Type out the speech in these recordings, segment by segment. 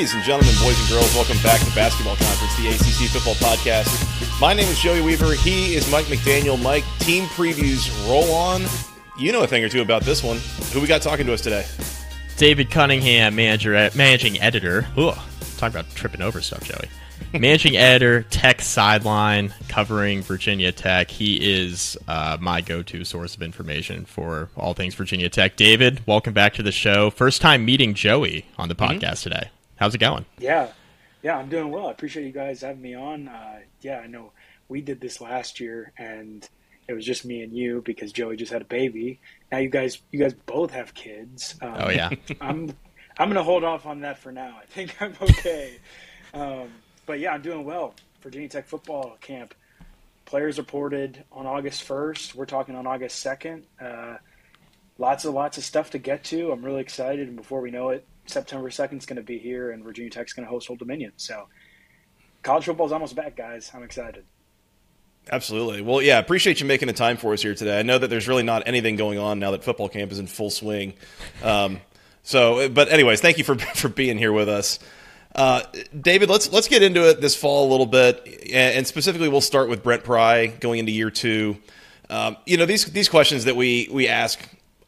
Ladies and gentlemen, boys and girls, welcome back to Basketball Conference, the ACC Football Podcast. My name is Joey Weaver. He is Mike McDaniel. Mike, team previews roll on. You know a thing or two about this one. Who we got talking to us today? David Cunningham, manager, managing editor. Ooh, talk about tripping over stuff, Joey. managing editor, Tech Sideline, covering Virginia Tech. He is uh, my go-to source of information for all things Virginia Tech. David, welcome back to the show. First time meeting Joey on the mm-hmm. podcast mm-hmm. today. How's it going? Yeah, yeah, I'm doing well. I appreciate you guys having me on. Uh, yeah, I know we did this last year, and it was just me and you because Joey just had a baby. Now you guys, you guys both have kids. Um, oh yeah, I'm I'm gonna hold off on that for now. I think I'm okay. um, but yeah, I'm doing well. Virginia Tech football camp. Players reported on August 1st. We're talking on August 2nd. Uh, lots of lots of stuff to get to. I'm really excited, and before we know it, September 2nd is going to be here, and Virginia Tech's going to host Old Dominion. So, college football's almost back, guys. I'm excited. Absolutely. Well, yeah, appreciate you making the time for us here today. I know that there's really not anything going on now that football camp is in full swing. Um, so, but anyways, thank you for for being here with us. Uh, David, let's let's get into it this fall a little bit, and specifically, we'll start with Brent Pry going into year two. Um, you know these these questions that we we ask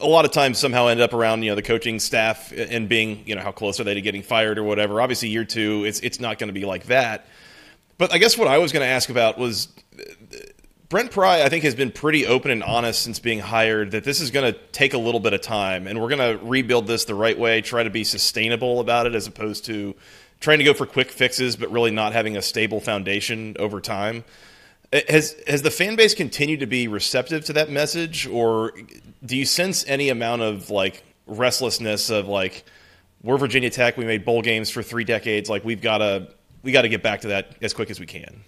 a lot of times somehow end up around you know the coaching staff and being you know how close are they to getting fired or whatever. Obviously, year two, it's it's not going to be like that. But I guess what I was going to ask about was Brent Pry, I think, has been pretty open and honest since being hired that this is going to take a little bit of time, and we're going to rebuild this the right way, try to be sustainable about it, as opposed to trying to go for quick fixes, but really not having a stable foundation over time. Has has the fan base continued to be receptive to that message, or do you sense any amount of like restlessness of like we're Virginia Tech, we made bowl games for three decades, like we've got to we got to get back to that as quick as we can.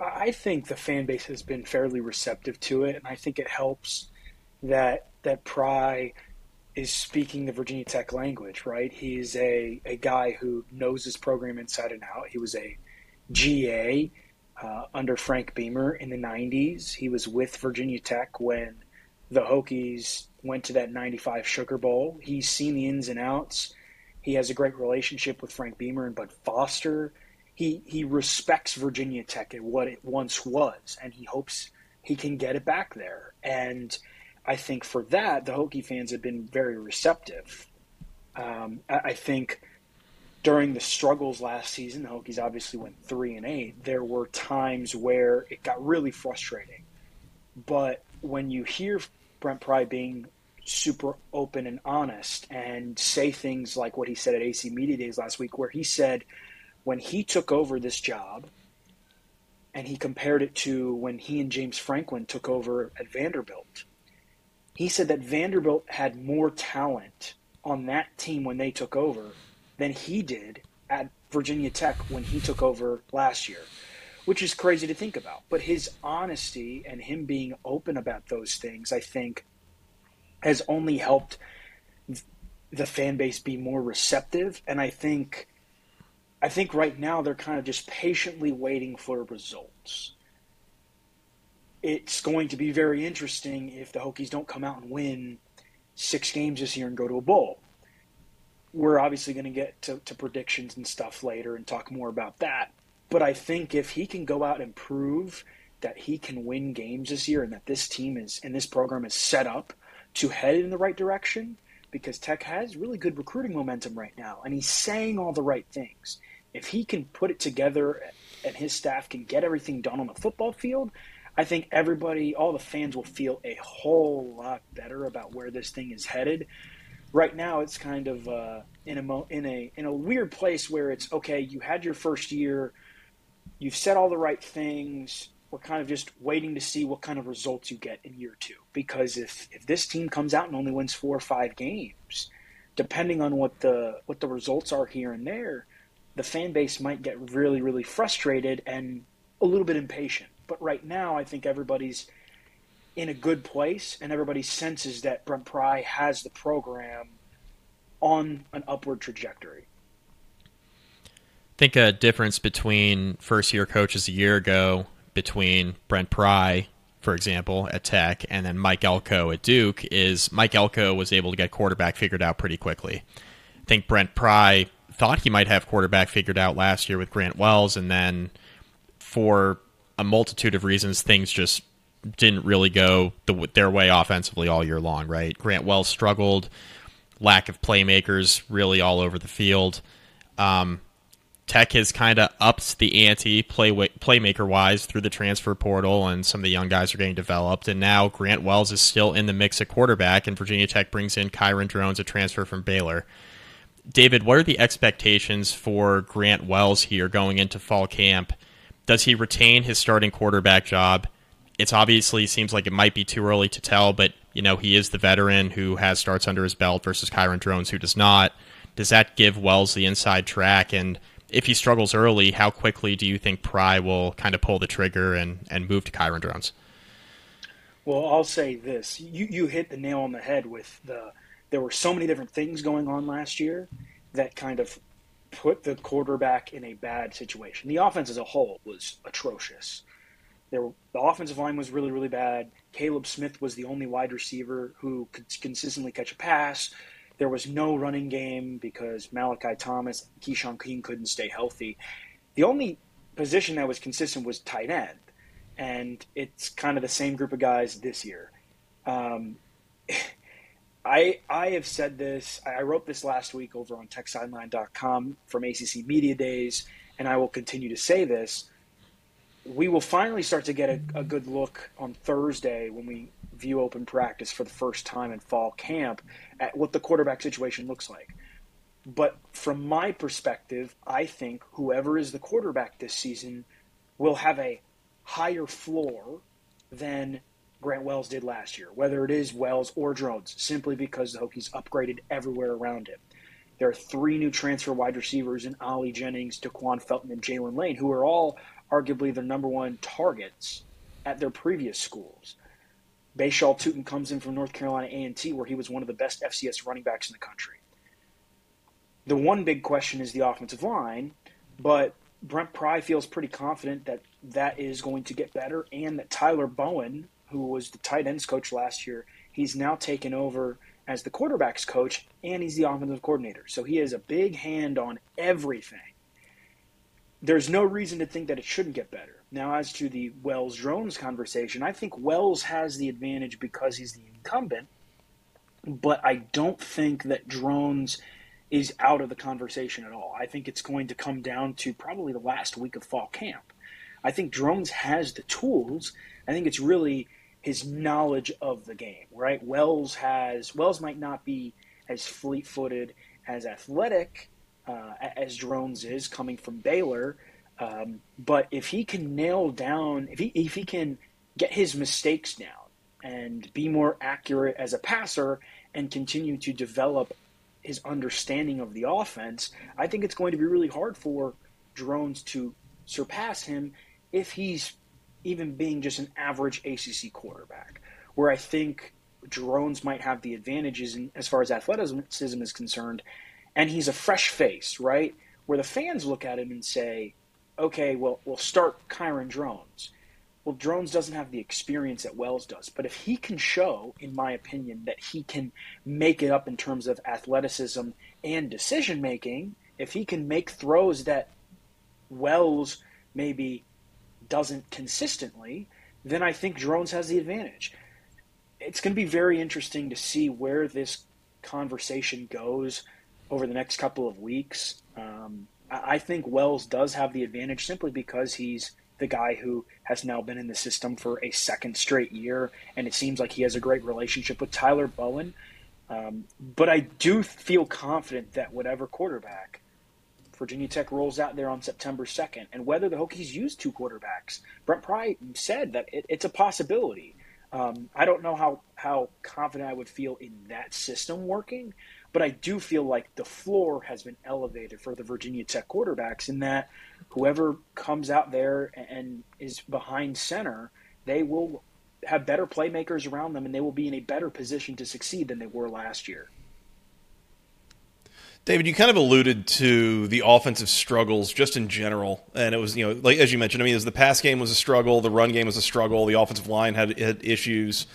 I think the fan base has been fairly receptive to it, and I think it helps that that Pry is speaking the Virginia Tech language, right? He's a, a guy who knows his program inside and out. He was a GA uh, under Frank Beamer in the 90s. He was with Virginia Tech when the Hokies went to that 95 Sugar Bowl. He's seen the ins and outs. He has a great relationship with Frank Beamer and Bud Foster. He, he respects Virginia Tech and what it once was, and he hopes he can get it back there. And – I think for that, the Hokie fans have been very receptive. Um, I, I, think during the struggles last season, the Hokies obviously went three and eight. There were times where it got really frustrating. But when you hear Brent Pry being super open and honest and say things like what he said at ACC Media Days last week, where he said when he took over this job, and he compared it to when he and James Franklin took over at Vanderbilt he said that Vanderbilt had more talent on that team when they took over than he did at Virginia Tech when he took over last year, which is crazy to think about. But his honesty and him being open about those things, I think, has only helped the fan base be more receptive. And I think, I think right now they're kind of just patiently waiting for results it's going to be very interesting if the Hokies don't come out and win six games this year and go to a bowl. We're obviously going to get to, predictions and stuff later and talk more about that. But I think if he can go out and prove that he can win games this year and that this team is and this program is set up to head in the right direction, because Tech has really good recruiting momentum right now, and he's saying all the right things. If he can put it together and his staff can get everything done on the football field, I think everybody, all the fans will feel a whole lot better about where this thing is headed. Right now, it's kind of uh, in a in a in a weird place where it's okay. You had your first year, you've said all the right things. We're kind of just waiting to see what kind of results you get in year two. Because if if this team comes out and only wins four or five games, depending on what the what the results are here and there, the fan base might get really really frustrated and a little bit impatient but right now, I think everybody's in a good place, and everybody senses that Brent Pry has the program on an upward trajectory. I think a difference between first year coaches a year ago, between Brent Pry, for example, at Tech, and then Mike Elko at Duke, is Mike Elko was able to get quarterback figured out pretty quickly. I think Brent Pry thought he might have quarterback figured out last year with Grant Wells, and then for a multitude of reasons, things just didn't really go the, their way offensively all year long. Right? Grant Wells struggled, lack of playmakers really all over the field. Um, Tech has kind of upped the ante play playmaker wise through the transfer portal, and some of the young guys are getting developed. And now Grant Wells is still in the mix at quarterback, and Virginia Tech brings in Kyron Drones, a transfer from Baylor. David, what are the expectations for Grant Wells here going into fall camp? Does he retain his starting quarterback job? It's obviously seems like it might be too early to tell, but you know he is the veteran who has starts under his belt versus Kyron Drones who does not. Does that give Wells the inside track and if he struggles early, how quickly do you think Pry will kind of pull the trigger and, and move to Kyron Drones? Well, I'll say this: you you hit the nail on the head with the. There were so many different things going on last year that kind of put the quarterback in a bad situation. The offense as a whole was atrocious. There, were, the offensive line was really, really bad. Kaleb Smith was the only wide receiver who could consistently catch a pass. There was no running game because Malachi Thomas, Keshawn King couldn't stay healthy. The only position that was consistent was tight end, and it's kind of the same group of guys this year. Um, I I have said this. I wrote this last week over on TechSideline.com from ACC Media Days, and I will continue to say this. We will finally start to get a, a good look on Thursday when we view open practice for the first time in fall camp at what the quarterback situation looks like. But from my perspective, I think whoever is the quarterback this season will have a higher floor than Grant Wells did last year, whether it is Wells or Drones, simply because the Hokies upgraded everywhere around him. There are three new transfer wide receivers in Ali Jennings, Da'Quan Felton, and Jaylin Lane, who are all arguably their number one targets at their previous schools. Bhayshul Tuten comes in from North Carolina A&T, where he was one of the best FCS running backs in the country. The one big question is the offensive line, but Brent Pry feels pretty confident that that is going to get better, and that Tyler Bowen, who was the tight ends coach last year, he's now taken over as the quarterbacks coach, and he's the offensive coordinator. So he has a big hand on everything. There's no reason to think that it shouldn't get better. Now, as to the Wells Drones conversation, I think Wells has the advantage because he's the incumbent, but I don't think that Drones is out of the conversation at all. I think it's going to come down to probably the last week of fall camp. I think Drones has the tools. I think it's really his knowledge of the game, right? Wells has Wells might not be as fleet-footed, as athletic uh, as Drones is coming from Baylor, um, but if he can nail down, if he if he can get his mistakes down and be more accurate as a passer and continue to develop his understanding of the offense, I think it's going to be really hard for Drones to surpass him if he's even being just an average ACC quarterback. Where I think Drones might have the advantages in, as far as athleticism is concerned, and he's a fresh face, right? Where the fans look at him and say, okay, well, we'll start Kyron Drones. Well, Drones doesn't have the experience that Wells does, but if he can show, in my opinion, that he can make it up in terms of athleticism and decision making, if he can make throws that Wells maybe doesn't consistently, then I think Drones has the advantage. It's going to be very interesting to see where this conversation goes over the next couple of weeks. Um, I think Wells does have the advantage simply because he's the guy who has now been in the system for a second straight year, and it seems like he has a great relationship with Tyler Bowen. Um, but I do feel confident that whatever quarterback Virginia Tech rolls out there on September 2nd, and whether the Hokies use two quarterbacks, Brent Pry said that it, it's a possibility. Um, I don't know how, how confident I would feel in that system working, but I do feel like the floor has been elevated for the Virginia Tech quarterbacks in that whoever comes out there and is behind center, they will have better playmakers around them and they will be in a better position to succeed than they were last year. David, you kind of alluded to the offensive struggles just in general, and it was you know like as you mentioned. I mean, as the pass game was a struggle, the run game was a struggle, the offensive line had, had issues.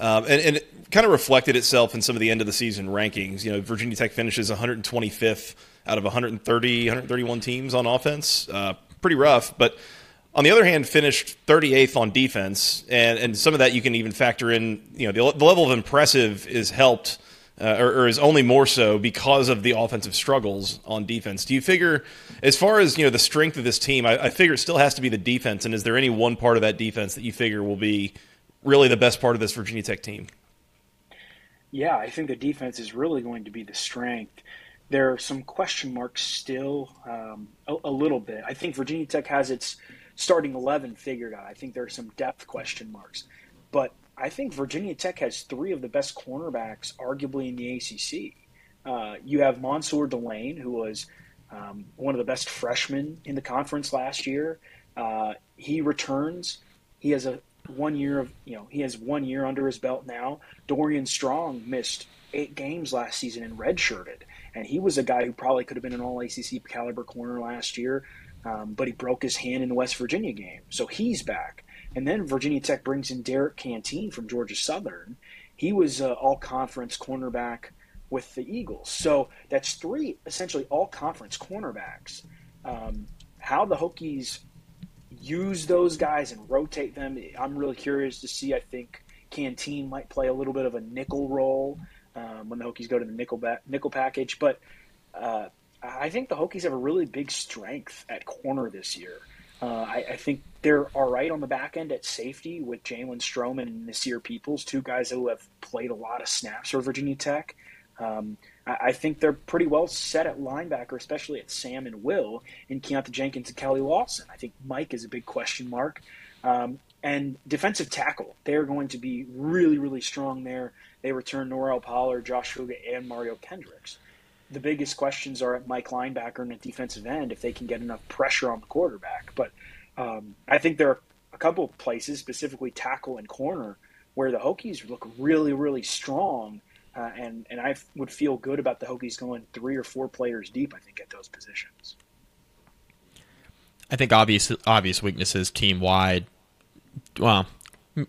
Um, and, and, it kind of reflected itself in some of the end of the season rankings. You know, Virginia Tech finishes 125th out of 130, 131 teams on offense. Uh, pretty rough, but on the other hand, finished 38th on defense, and and some of that you can even factor in. You know, the, the level of impressive is helped. Uh, or, or, is only more so because of the offensive struggles on defense. Do you figure, as far as you know, the strength of this team, I, I, figure it still has to be the defense. And is there any one part of that defense that you figure will be really the best part of this Virginia Tech team? Yeah, I think the defense is really going to be the strength. There are some question marks still, um, a, a, little bit. I think Virginia Tech has its starting 11 figured out. I think there are some depth question marks. But I think Virginia Tech has three of the best cornerbacks, arguably, in the ACC. Uh, you have Mansoor Delane, who was um, one of the best freshmen in the conference last year. Uh, he returns. He has a one year of you know he has one year under his belt now. Dorian Strong missed eight games last season and redshirted, and he was a guy who probably could have been an All ACC caliber corner last year, um, but he broke his hand in the West Virginia game, so he's back. And then Virginia Tech brings in Derrick Canteen from Georgia Southern. He was uh, All Conference cornerback with the Eagles, so that's three essentially All Conference cornerbacks. Um, how the Hokies use those guys and rotate them. I'm really curious to see. I think Canteen might play a little bit of a nickel role um, when the Hokies go to the nickel nickel package, but uh, I think the Hokies have a really big strength at corner this year. Uh, I, I, think they're all right on the back end at safety with Jalen Stroman and Nasir Peoples, two guys who have played a lot of snaps for Virginia Tech. Um, I think they're pretty well set at linebacker, especially at Sam and Will, and Keonta Jenkins and Kelly Lawson. I think Mike is a big question mark. Um, and defensive tackle, they're going to be really, really strong there. They return Norrell Pollard, Josh Fuga, and Mario Kendricks. The biggest questions are at Mike linebacker and at defensive end if they can get enough pressure on the quarterback. But um, I think there are a couple places, specifically tackle and corner, where the Hokies look really, really strong uh, and and I would feel good about the Hokies going three or four players deep. I think at those positions. I think obvious obvious weaknesses team wide. Well,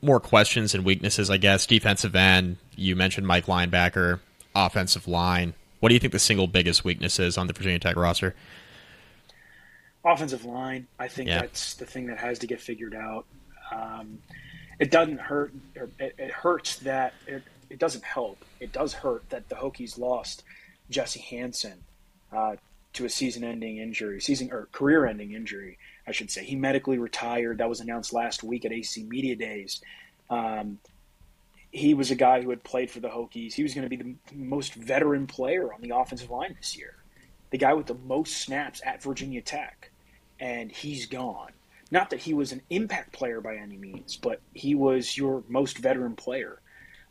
more questions and weaknesses, I guess. Defensive end. You mentioned Mike linebacker, offensive line. What do you think the single biggest weakness is on the Virginia Tech roster? Offensive line. I think yeah. that's the thing that has to get figured out. Um, it doesn't hurt. It, it hurts that it, it doesn't help. It does hurt that the Hokies lost Jesse Hansen uh, to a season-ending injury, season or career-ending injury, I should say. He medically retired. That was announced last week at ACC Media Days. Um, he was a guy who had played for the Hokies. He was going to be the most veteran player on the offensive line this year, the guy with the most snaps at Virginia Tech, and he's gone. Not that he was an impact player by any means, but he was your most veteran player.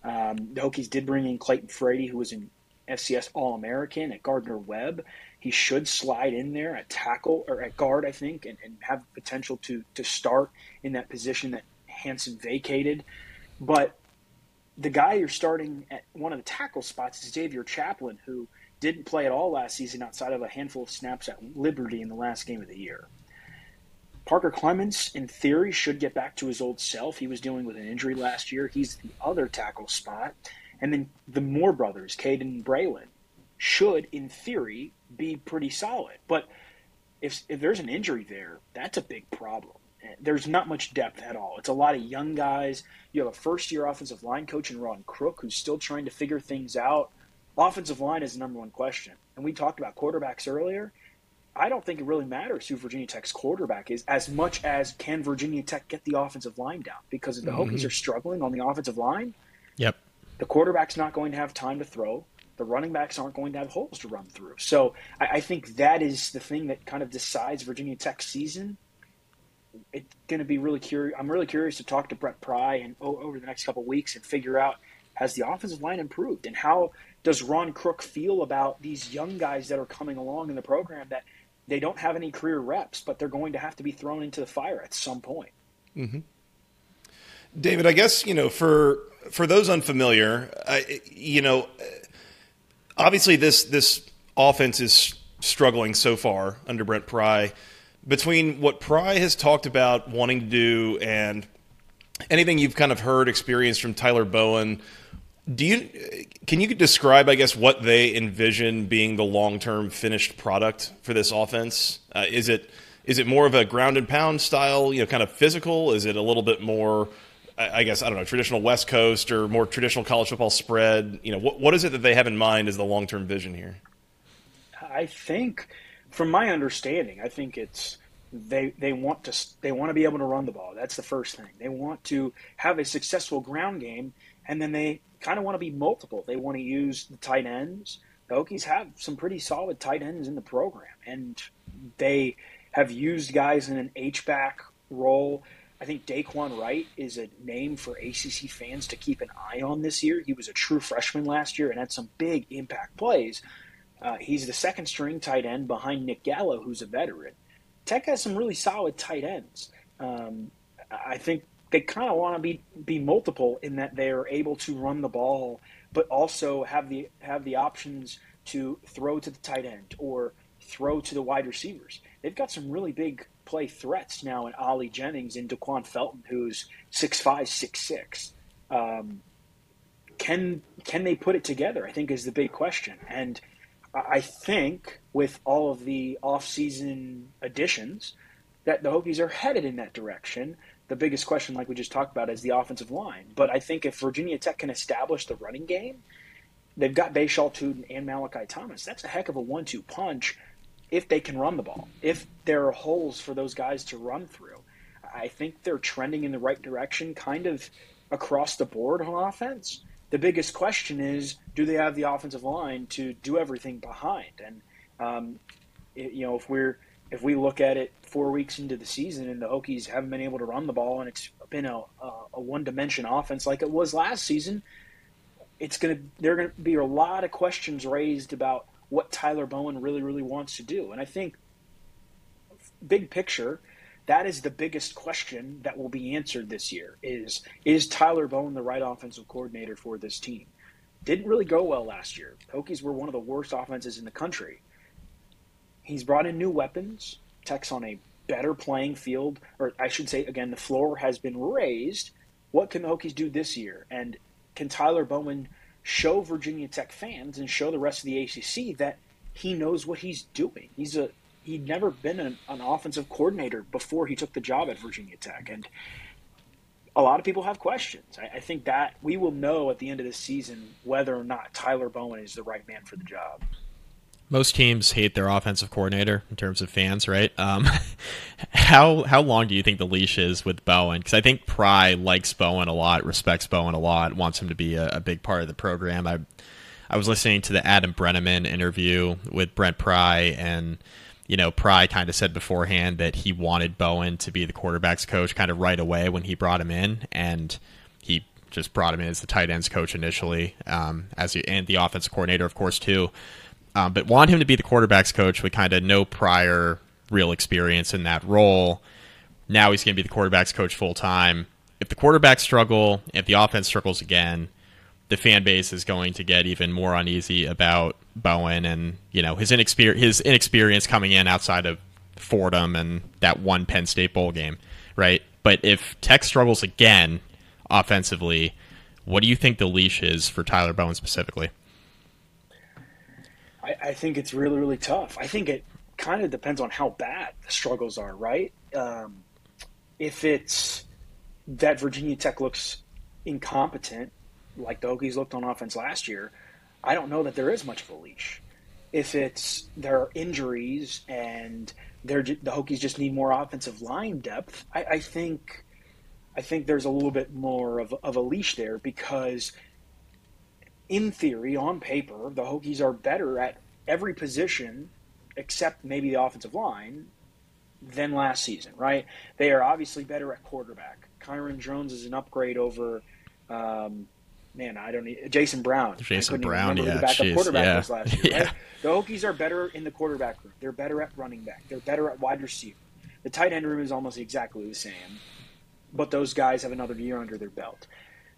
Um, the Hokies did bring in Clayton Frady, who was an FCS All American at Gardner Webb. He should slide in there at tackle or at guard, I think, and, and have potential to to start in that position that Hansen vacated. But the guy you're starting at one of the tackle spots is Xavier Chaplin, who didn't play at all last season outside of a handful of snaps at Liberty in the last game of the year. Parker Clements, in theory, should get back to his old self. He was dealing with an injury last year. He's the other tackle spot. And then the Moore brothers, Caden and Braylon, should, in theory, be pretty solid. But if, if there's an injury there, that's a big problem. There's not much depth at all. It's a lot of young guys. You have a first year offensive line coach in Ron Crook who's still trying to figure things out. Offensive line is the number one question. And we talked about quarterbacks earlier. I don't think it really matters who Virginia Tech's quarterback is as much as can Virginia Tech get the offensive line down because if the mm-hmm. Hokies are struggling on the offensive line, yep, the quarterback's not going to have time to throw. The running backs aren't going to have holes to run through. So I, I think that is the thing that kind of decides Virginia Tech's season. It's going to be really curious. I'm really curious to talk to Brent Pry and oh, over the next couple weeks and figure out has the offensive line improved and how does Ron Crook feel about these young guys that are coming along in the program that – they don't have any career reps, but they're going to have to be thrown into the fire at some point. Mm-hmm. David, I guess you know for for those unfamiliar, I, you know, obviously this this offense is struggling so far under Brent Pry. Between what Pry has talked about wanting to do and anything you've kind of heard, experienced from Tyler Bowen, Do you can you describe, I guess, what they envision being the long term finished product for this offense? Uh, is it is it more of a ground and pound style, you know, kind of physical? Is it a little bit more, I guess, I don't know, traditional West Coast or more traditional college football spread? You know, what what is it that they have in mind as the long term vision here? I think, from my understanding, I think it's they they want to they want to be able to run the ball. That's the first thing. They want to have a successful ground game, and then they kind of want to be multiple. They want to use the tight ends. The Hokies have some pretty solid tight ends in the program, and they have used guys in an H back role. I think Dae'Quan Wright is a name for ACC fans to keep an eye on this year. He was a true freshman last year and had some big impact plays. Uh, he's the second string tight end behind Nick Gallo, who's a veteran. Tech has some really solid tight ends. Um, I think they kind of want to be be multiple in that they are able to run the ball, but also have the have the options to throw to the tight end or throw to the wide receivers. They've got some really big play threats now in Ali Jennings and Da'Quan Felton, who's six five, six six. Um, can can they put it together? I think is the big question. And I think with all of the offseason additions, that the Hokies are headed in that direction. The biggest question, like we just talked about, is the offensive line. But I think if Virginia Tech can establish the running game, they've got Bhayshul Tuten and Malachi Thomas. That's a heck of a one-two punch if they can run the ball. If there are holes for those guys to run through, I think they're trending in the right direction, kind of across the board on offense. The biggest question is, do they have the offensive line to do everything behind? And um, it, you know, if we're if we look at it four weeks into the season and the Hokies haven't been able to run the ball and it's been a, a, one dimension offense like it was last season, it's gonna there are gonna be a lot of questions raised about what Tyler Bowen really really wants to do. And I think big picture, that is the biggest question that will be answered this year is is Tyler Bowen the right offensive coordinator for this team? Didn't really go well last year. Hokies were one of the worst offenses in the country. He's brought in new weapons. Tech's on a better playing field, or I should say, again, the floor has been raised. What can the Hokies do this year? And can Tyler Bowen show Virginia Tech fans and show the rest of the ACC that he knows what he's doing? He's a he'd never been an, an offensive coordinator before he took the job at Virginia Tech, and a lot of people have questions. I, I, think that we will know at the end of the season whether or not Tyler Bowen is the right man for the job. Most teams hate their offensive coordinator in terms of fans, right? Um, how how long do you think the leash is with Bowen? Because I think Pry likes Bowen a lot, respects Bowen a lot, wants him to be a, a big part of the program. I I was listening to the Adam Breneman interview with Brent Pry and you know, Pry kind of said beforehand that he wanted Bowen to be the quarterbacks coach kind of right away when he brought him in, and he just brought him in as the tight ends coach initially, um, as and the offensive coordinator, of course, too. Um, but want him to be the quarterbacks coach with kind of no prior real experience in that role. Now he's going to be the quarterbacks coach full time. If the quarterbacks struggle, if the offense struggles again, the fan base is going to get even more uneasy about Bowen and you know his inexperience his inexperience coming in outside of Fordham and that one Penn State bowl game, right? But if Tech struggles again offensively, what do you think the leash is for Tyler Bowen specifically? I, I think it's really really tough. I think it kind of depends on how bad the struggles are, right? Um, if it's that Virginia Tech looks incompetent like the Hokies looked on offense last year, I don't know that there is much of a leash. If it's there are injuries and they're the Hokies just need more offensive line depth, I, I think I think there's a little bit more of, of a leash there because in theory, on paper, the Hokies are better at every position except maybe the offensive line than last season, right? They are obviously better at quarterback. Kyron Drones is an upgrade over um, man, I don't need Jason Brown. Jason Brown, yeah, the backup geez, quarterback yeah. was last year. yeah. Right? The Hokies are better in the quarterback room. They're better at running back. They're better at wide receiver. The tight end room is almost exactly the same, but those guys have another year under their belt.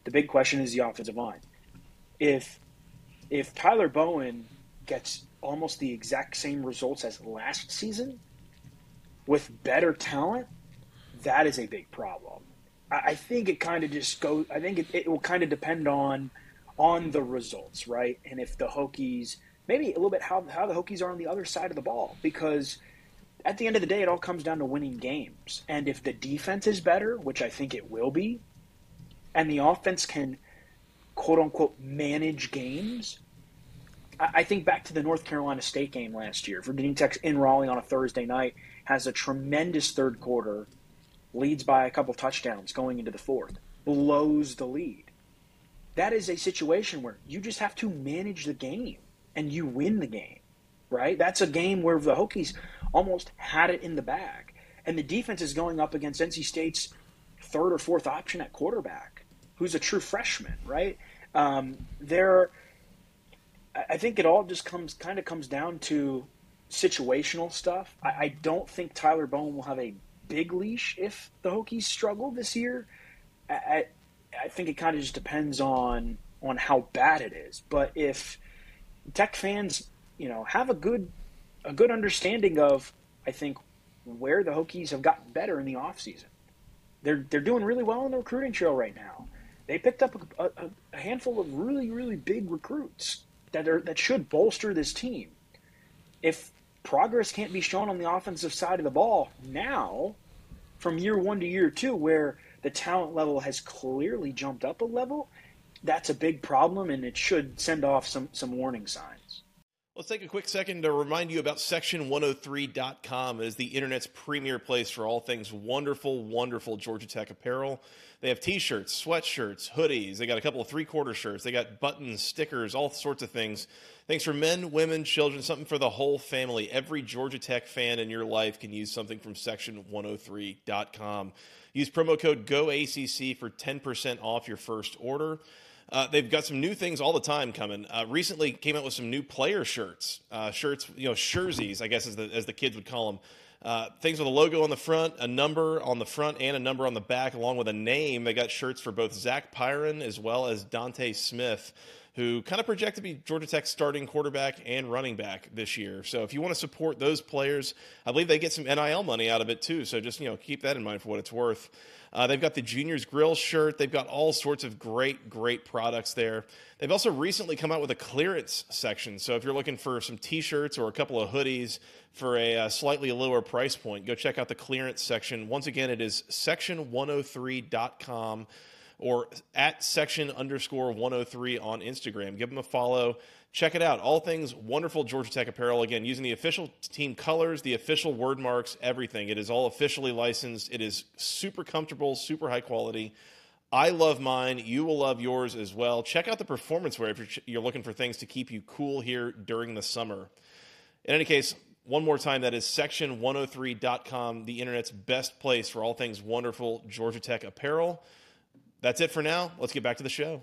The big question is the offensive line. If if Tyler Bowen gets almost the exact same results as last season with better talent, that is a big problem. I think it kind of just goes. I think it, it will kind of depend on on the results, right? And if the Hokies, maybe a little bit how, how the Hokies are on the other side of the ball, because at the end of the day, it all comes down to winning games. And if the defense is better, which I think it will be, and the offense can quote unquote manage games, I think back to the North Carolina State game last year. Virginia Tech in Raleigh on a Thursday night has a tremendous third quarter, leads by a couple touchdowns going into the fourth, blows the lead. That is a situation where you just have to manage the game and you win the game, right? That's a game where the Hokies almost had it in the bag. And the defense is going up against NC State's third or fourth option at quarterback, who's a true freshman, right? Um, they're I think it all just comes kind of comes down to situational stuff. I, I, don't think Tyler Bowen will have a big leash if the Hokies struggle this year. I, I, I think it kind of just depends on on how bad it is. But if Tech fans, you know, have a good a good understanding of, I think, where the Hokies have gotten better in the offseason. They're they're doing really well on the recruiting trail right now. They picked up a, a, a handful of really really big recruits that are that should bolster this team. If progress can't be shown on the offensive side of the ball now, from year one to year two, where the talent level has clearly jumped up a level, that's a big problem, and it should send off some some warning signs. Let's take a quick second to remind you about section103.com. It is the internet's premier place for all things wonderful, wonderful Georgia Tech apparel. They have t shirts, sweatshirts, hoodies. They got a couple of three quarter shirts. They got buttons, stickers, all sorts of things. Things for men, women, children, something for the whole family. Every Georgia Tech fan in your life can use something from section103.com. Use promo code GOACC for 10% off your first order. Uh, they've got some new things all the time coming. Uh, recently, came out with some new player shirts, uh, shirts, you know, jerseys, I guess as the as the kids would call them. Uh, things with a logo on the front, a number on the front, and a number on the back, along with a name. They got shirts for both Zach Pyron as well as Dontae Smith who kind of project to be Georgia Tech's starting quarterback and running back this year. So if you want to support those players, I believe they get some NIL money out of it too. So just you know keep that in mind for what it's worth. Uh, they've got the Juniors Grill shirt. They've got all sorts of great, great products there. They've also recently come out with a clearance section. So if you're looking for some T-shirts or a couple of hoodies for a uh, slightly lower price point, go check out the clearance section. Once again, it is section103.com or at section underscore 103 on Instagram. Give them a follow. Check it out. All things wonderful Georgia Tech apparel. Again, using the official team colors, the official word marks, everything. It is all officially licensed. It is super comfortable, super high quality. I love mine. You will love yours as well. Check out the performance wear if you're looking for things to keep you cool here during the summer. In any case, one more time, that is section103.com, the internet's best place for all things wonderful Georgia Tech apparel. That's it for now. Let's get back to the show.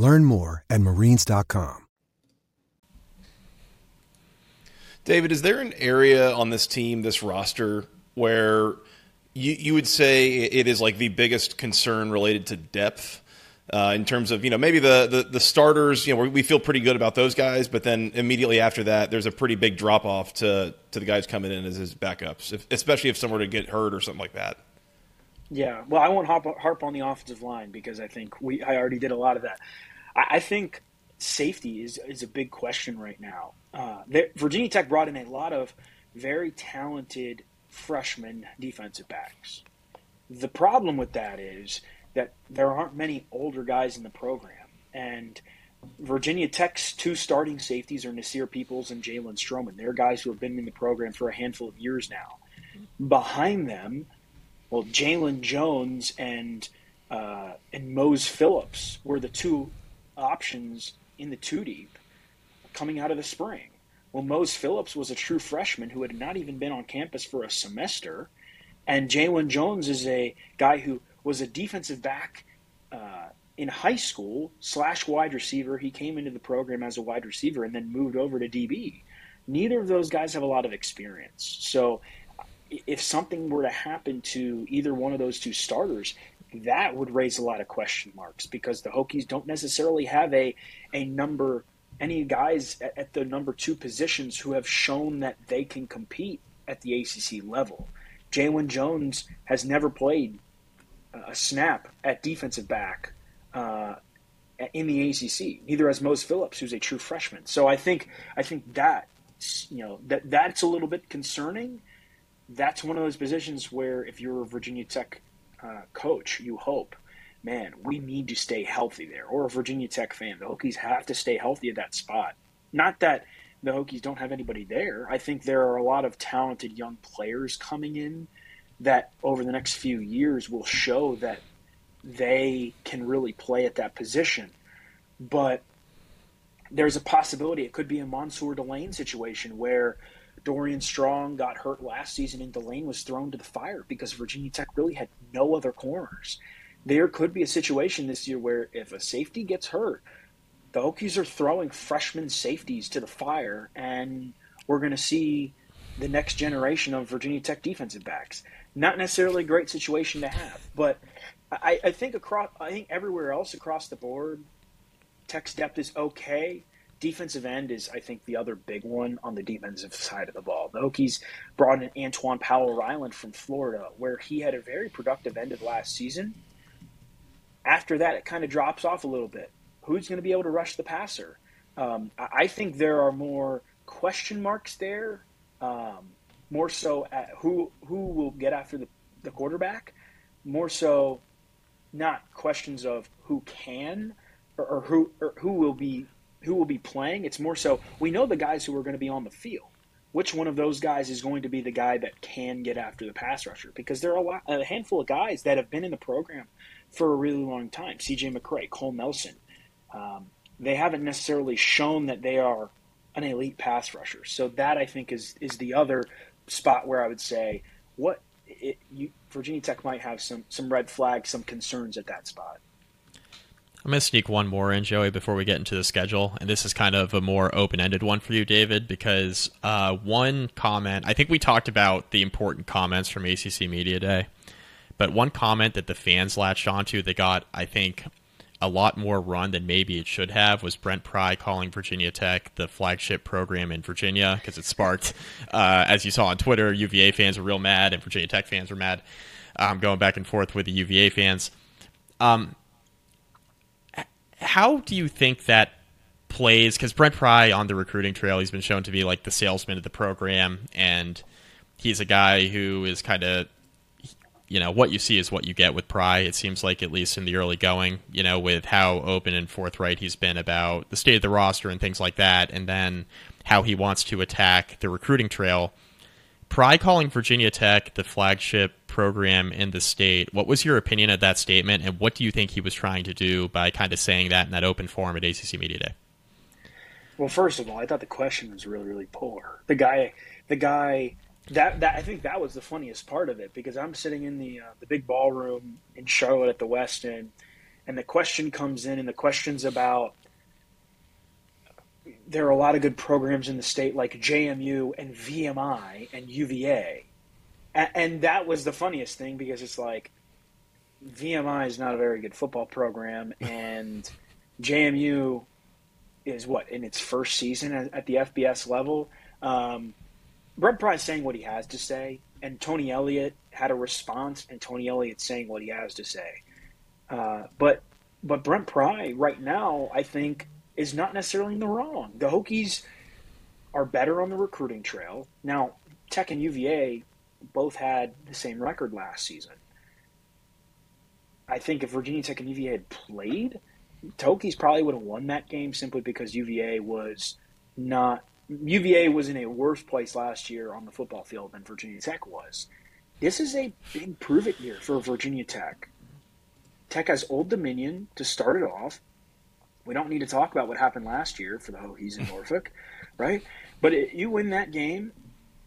Learn more at marines.com. David, is there an area on this team, this roster, where you, you would say it is like the biggest concern related to depth? Uh, in terms of you know maybe the, the, the starters you know we feel pretty good about those guys but then immediately after that there's a pretty big drop off to to the guys coming in as his backups if, especially if someone were to get hurt or something like that yeah, well, I won't harp, harp on the offensive line because I think we I already did a lot of that. I, I think safety is is a big question right now. Uh, Virginia Tech brought in a lot of very talented freshman defensive backs. The problem with that is that there aren't many older guys in the program, and Virginia Tech's two starting safeties are Nasir Peoples and Jalen Stroman. They're guys who have been in the program for a handful of years now. Behind them well, Jalen Jones and uh, and Mose Phillips were the two options in the two deep coming out of the spring. Well, Mose Phillips was a true freshman who had not even been on campus for a semester, and Jalen Jones is a guy who was a defensive back uh, in high school slash wide receiver. He came into the program as a wide receiver and then moved over to DB. Neither of those guys have a lot of experience. So if something were to happen to either one of those two starters, that would raise a lot of question marks because the Hokies don't necessarily have a a number any guys at, at the number two positions who have shown that they can compete at the ACC level. Jaylon Jones has never played a snap at defensive back uh, in the ACC. Neither has Mose Phillips, who's a true freshman. So I think I think that you know that that's a little bit concerning. That's one of those positions where if you're a Virginia Tech uh, coach, you hope, man, we need to stay healthy there. Or a Virginia Tech fan, the Hokies have to stay healthy at that spot. Not that the Hokies don't have anybody there. I think there are a lot of talented young players coming in that over the next few years will show that they can really play at that position. But there's a possibility it could be a Mansoor Delane situation where Dorian Strong got hurt last season and Delane was thrown to the fire because Virginia Tech really had no other corners. There could be a situation this year where if a safety gets hurt, the Hokies are throwing freshman safeties to the fire, and we're going to see the next generation of Virginia Tech defensive backs. Not necessarily a great situation to have, but I, I think across, I think everywhere else across the board, Tech's depth is okay defensive end is, I think, the other big one on the defensive side of the ball. The Hokies brought in Antwaun Powell-Ryland from Florida, where he had a very productive end of last season. After that, it kind of drops off a little bit. Who's going to be able to rush the passer? Um, I think there are more question marks there, um, more so at who who will get after the, the quarterback, more so not questions of who can or, or who or who will be who will be playing. It's more so we know the guys who are going to be on the field. Which one of those guys is going to be the guy that can get after the pass rusher? Because there are a, lot, a handful of guys that have been in the program for a really long time. C.J. McCray, Cole Nelson. Um, they haven't necessarily shown that they are an elite pass rusher. So that I think is is the other spot where I would say what it, you, Virginia Tech might have some some red flags, some concerns at that spot. I'm going to sneak one more in, Joey, before we get into the schedule. And this is kind of a more open ended one for you, David, because uh, one comment, I think we talked about the important comments from ACC Media Day, but one comment that the fans latched onto that got, I think, a lot more run than maybe it should have was Brent Pry calling Virginia Tech the flagship program in Virginia because it sparked, uh, as you saw on Twitter, UVA fans were real mad and Virginia Tech fans were mad, um, going back and forth with the UVA fans. Um, how do you think that plays? Because Brent Pry on the recruiting trail, he's been shown to be like the salesman of the program, and he's a guy who is kind of, you know, what you see is what you get with Pry. It seems like at least in the early going, you know, with how open and forthright he's been about the state of the roster and things like that, and then how he wants to attack the recruiting trail. Pry calling Virginia Tech the flagship program in the state. What was your opinion of that statement, and what do you think he was trying to do by kind of saying that in that open forum at ACC Media Day? Well, first of all, I thought the question was really, really poor. The guy, the guy, that that I think that was the funniest part of it because I'm sitting in the uh, the big ballroom in Charlotte at the West End, and the question comes in, and the question's about there are a lot of good programs in the state like JMU and VMI and UVA. And, that was the funniest thing because it's like VMI is not a very good football program and JMU is what in its first season at, the FBS level. Um, Brent Pry's saying what he has to say, and Tony Elliott had a response, and Tony Elliott saying what he has to say. Uh, but but Brent Pry right now, I think, is not necessarily in the wrong. The Hokies are better on the recruiting trail. Now, Tech and UVA both had the same record last season. I think if Virginia Tech and UVA had played, Hokies probably would have won that game simply because UVA was not UVA was in a worse place last year on the football field than Virginia Tech was. This is a big prove it year for Virginia Tech. Tech has Old Dominion to start it off. We don't need to talk about what happened last year for the Hokies in Norfolk, right? But it, you win that game,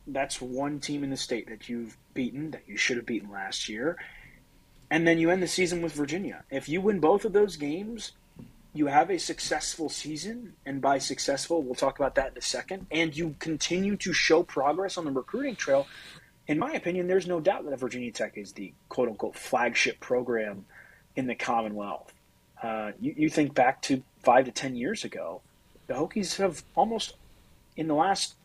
that's one team in the state that you've beaten that you should have beaten last year. and then you end the season with Virginia. If you win both of those games, you have a successful season, and by successful, we'll talk about that in a second, and you continue to show progress on the recruiting trail. In my opinion, there's no doubt that Virginia Tech is the quote unquote flagship program in the Commonwealth. Uh, you, you think back to five to ten years ago, the Hokies have almost, in the last,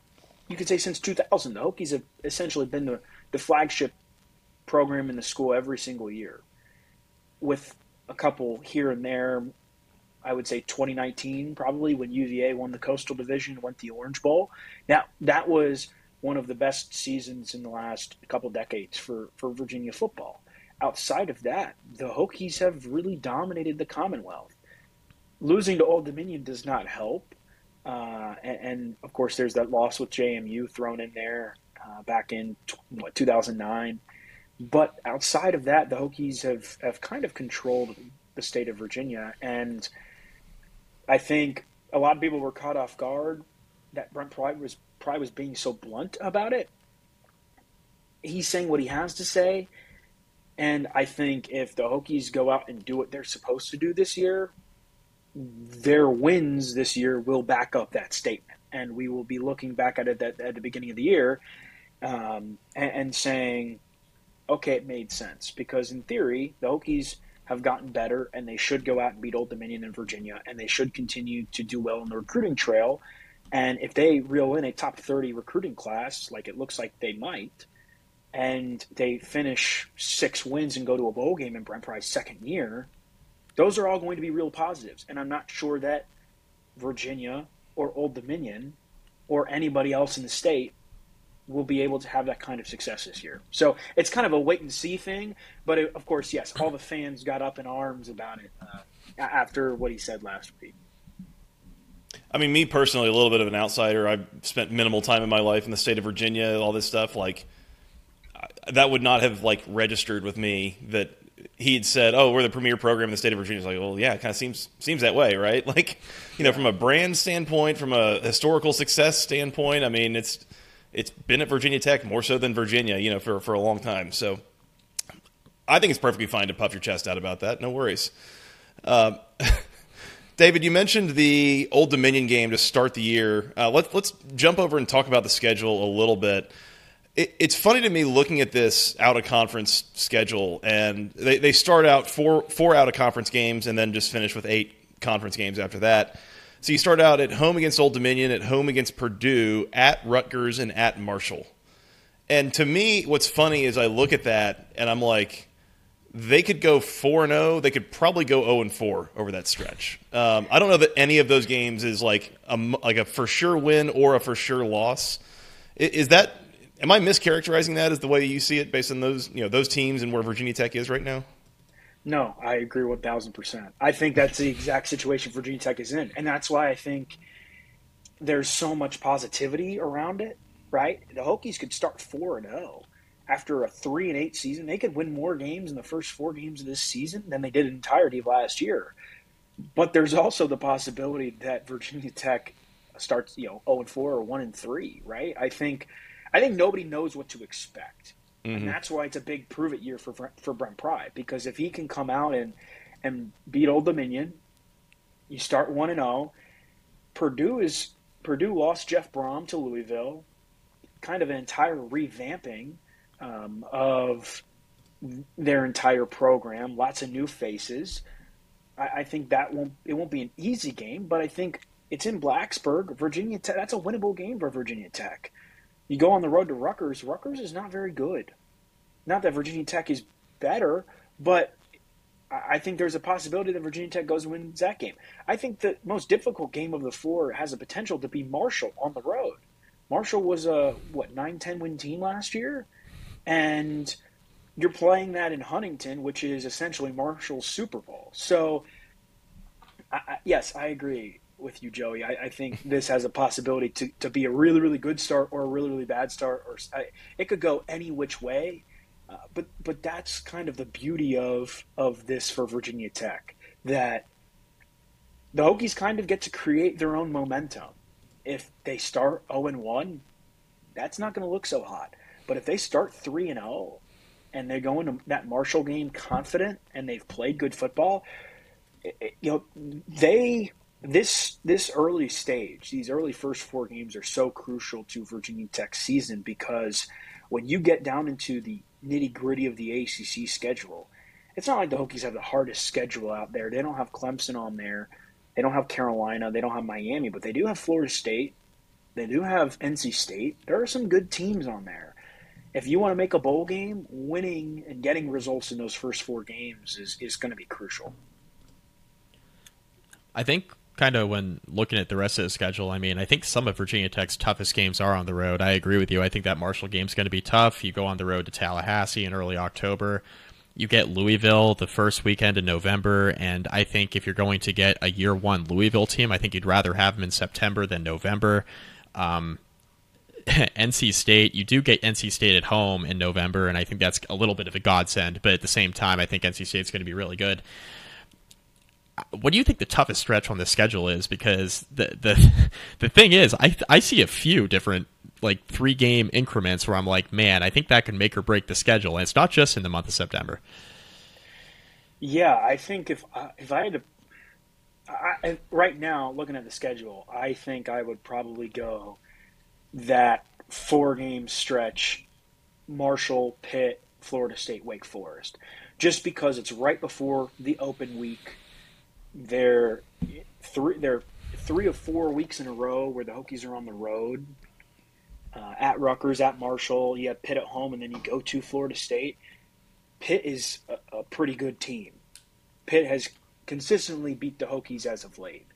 you could say since 2000, the Hokies have essentially been the, the flagship program in the school every single year, with a couple here and there. I would say 2019 probably when UVA won the Coastal Division and went the Orange Bowl. Now that was one of the best seasons in the last couple decades for, for Virginia football. Outside of that, the Hokies have really dominated the Commonwealth. Losing to Old Dominion does not help. Uh, and, and, of course, there's that loss with JMU thrown in there uh, back in what, 2009. But outside of that, the Hokies have, have kind of controlled the state of Virginia. And I think a lot of people were caught off guard that Brent Pry was Pry was being so blunt about it. He's saying what he has to say. And I think if the Hokies go out and do what they're supposed to do this year, their wins this year will back up that statement. And we will be looking back at it at, at the beginning of the year um, and, and saying, okay, it made sense. Because in theory, the Hokies have gotten better and they should go out and beat Old Dominion in Virginia and they should continue to do well in the recruiting trail. And if they reel in a top 30 recruiting class, like it looks like they might, and they finish six wins and go to a bowl game in Brent Pry's second year, those are all going to be real positives. And I'm not sure that Virginia or Old Dominion or anybody else in the state will be able to have that kind of success this year. So it's kind of a wait and see thing. But it, of course, yes, all the fans got up in arms about it uh, after what he said last week. I mean, me personally, a little bit of an outsider. I've spent minimal time in my life in the state of Virginia, all this stuff. Like, that would not have like registered with me that he had said, "Oh, we're the premier program in the state of Virginia." It's like, well, yeah, it kind of seems seems that way, right? Like, you know, from a brand standpoint, from a historical success standpoint, I mean, it's it's been at Virginia Tech more so than Virginia, you know, for for a long time. So, I think it's perfectly fine to puff your chest out about that. No worries. Uh, David, you mentioned the Old Dominion game to start the year. Uh, let's let's jump over and talk about the schedule a little bit. It, it's funny to me looking at this out of conference schedule, and they, they start out four four out of conference games, and then just finish with eight conference games after that. So you start out at home against Old Dominion, at home against Purdue, at Rutgers, and at Marshall. And to me, what's funny is I look at that and I'm like, they could go four and zero. They could probably go zero and four over that stretch. Um, I don't know that any of those games is like a like a for sure win or a for sure loss. Is that am I mischaracterizing that as the way you see it based on those you know those teams and where Virginia Tech is right now? No, I agree one thousand percent. I think that's the exact situation Virginia Tech is in, and that's why I think there's so much positivity around it. Right, the Hokies could start four and zero after a three and eight season, they could win more games in the first four games of this season than they did in entirety of last year. But there's also the possibility that Virginia Tech starts, you know, 0 and 4 or 1 and 3, right? I think I think nobody knows what to expect. Mm-hmm. And that's why it's a big prove it year for for Brent Pry because if he can come out and and beat Old Dominion, you start 1 and 0. Purdue is Purdue lost Jeff Brohm to Louisville, kind of an entire revamping um, of their entire program. Lots of new faces. I, I, think that won't it won't be an easy game, but I think it's in Blacksburg, Virginia Tech. That's a winnable game for Virginia Tech. You go on the road to Rutgers. Rutgers is not very good. Not that Virginia Tech is better, but I think there's a possibility that Virginia Tech goes and wins that game. I think the most difficult game of the four has a potential to be Marshall on the road. Marshall was a what 9-10 win team last year and you're playing that in Huntington, which is essentially Marshall's Super Bowl. So, I, I, yes, I agree with you, Joey. I, I, think this has a possibility to, to be a really, really good start or a really, really bad start, or it could go any which way. Uh, but but that's kind of the beauty of of this for Virginia Tech that the Hokies kind of get to create their own momentum. If they start zero and one, that's not going to look so hot. But if they start three and zero, oh, and they go into that Marshall game confident and they've played good football, you know, they this this early stage, these early first four games are so crucial to Virginia Tech's season because when you get down into the nitty gritty of the ACC schedule, it's not like the Hokies have the hardest schedule out there. They don't have Clemson on there, they don't have Carolina, they don't have Miami, but they do have Florida State, they do have NC State. There are some good teams on there. If you want to make a bowl game, winning and getting results in those first four games is, is going to be crucial. I think kind of when looking at the rest of the schedule, I mean, I think some of Virginia Tech's toughest games are on the road. I agree with you. I think that Marshall game's going to be tough. You go on the road to Tallahassee in early October. You get Louisville the first weekend in November, and I think if you're going to get a year one Louisville team, I think you'd rather have them in September than November. Um, NC State, you do get NC State at home in November, and I think that's a little bit of a godsend. But at the same time, I think NC State's going to be really good what do you think the toughest stretch on the schedule is? Because the the the thing is, I I see a few different like three game increments where I'm like, man, I think that can make or break the schedule, and it's not just in the month of September. Yeah, I think if uh, if I had to, I, right now looking at the schedule, I think I would probably go that four game stretch: Marshall, Pitt, Florida State, Wake Forest, just because it's right before the open week they're three they're three or four weeks in a row where the Hokies are on the road uh, at Rutgers, at Marshall. You have Pitt at home, and then you go to Florida State. Pitt is a, a pretty good team. Pitt has consistently beat the Hokies as of late.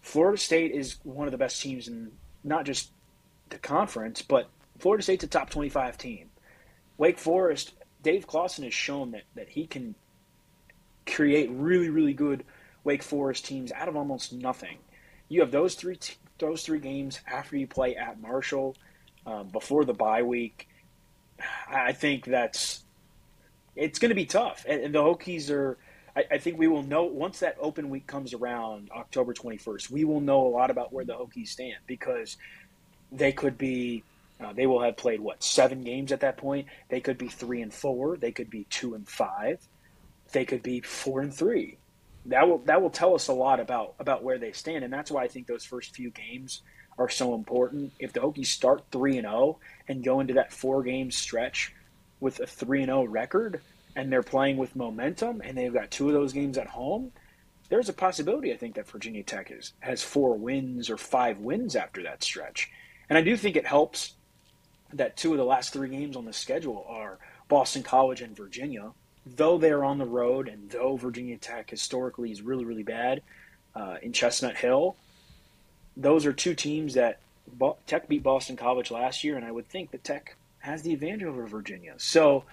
Florida State is one of the best teams in not just the conference, but Florida State's a top 25 team. Wake Forest, Dave Clawson has shown that, that he can create really, really good Wake Forest teams out of almost nothing. You have those three those three games after you play at Marshall um, before the bye week. I think that's it's going to be tough, and, and the Hokies are. I, I, think we will know once that open week comes around, October twenty first. We will know a lot about where the Hokies stand because they could be. Uh, they will have played what seven games at that point. They could be three and four. They could be two and five. They could be four and three that will that will tell us a lot about about where they stand, and that's why I think those first few games are so important. If the Hokies start three and zero oh and go into that four game stretch with a three and zero oh record, and they're playing with momentum, and they've got two of those games at home, there's a possibility I think that Virginia Tech is, has four wins or five wins after that stretch, and I do think it helps that two of the last three games on the schedule are Boston College and Virginia though they're on the road and though Virginia Tech historically is really, really bad uh, in Chestnut Hill, those are two teams that Tech beat Boston College last year, and I would think that Tech has the advantage over Virginia. So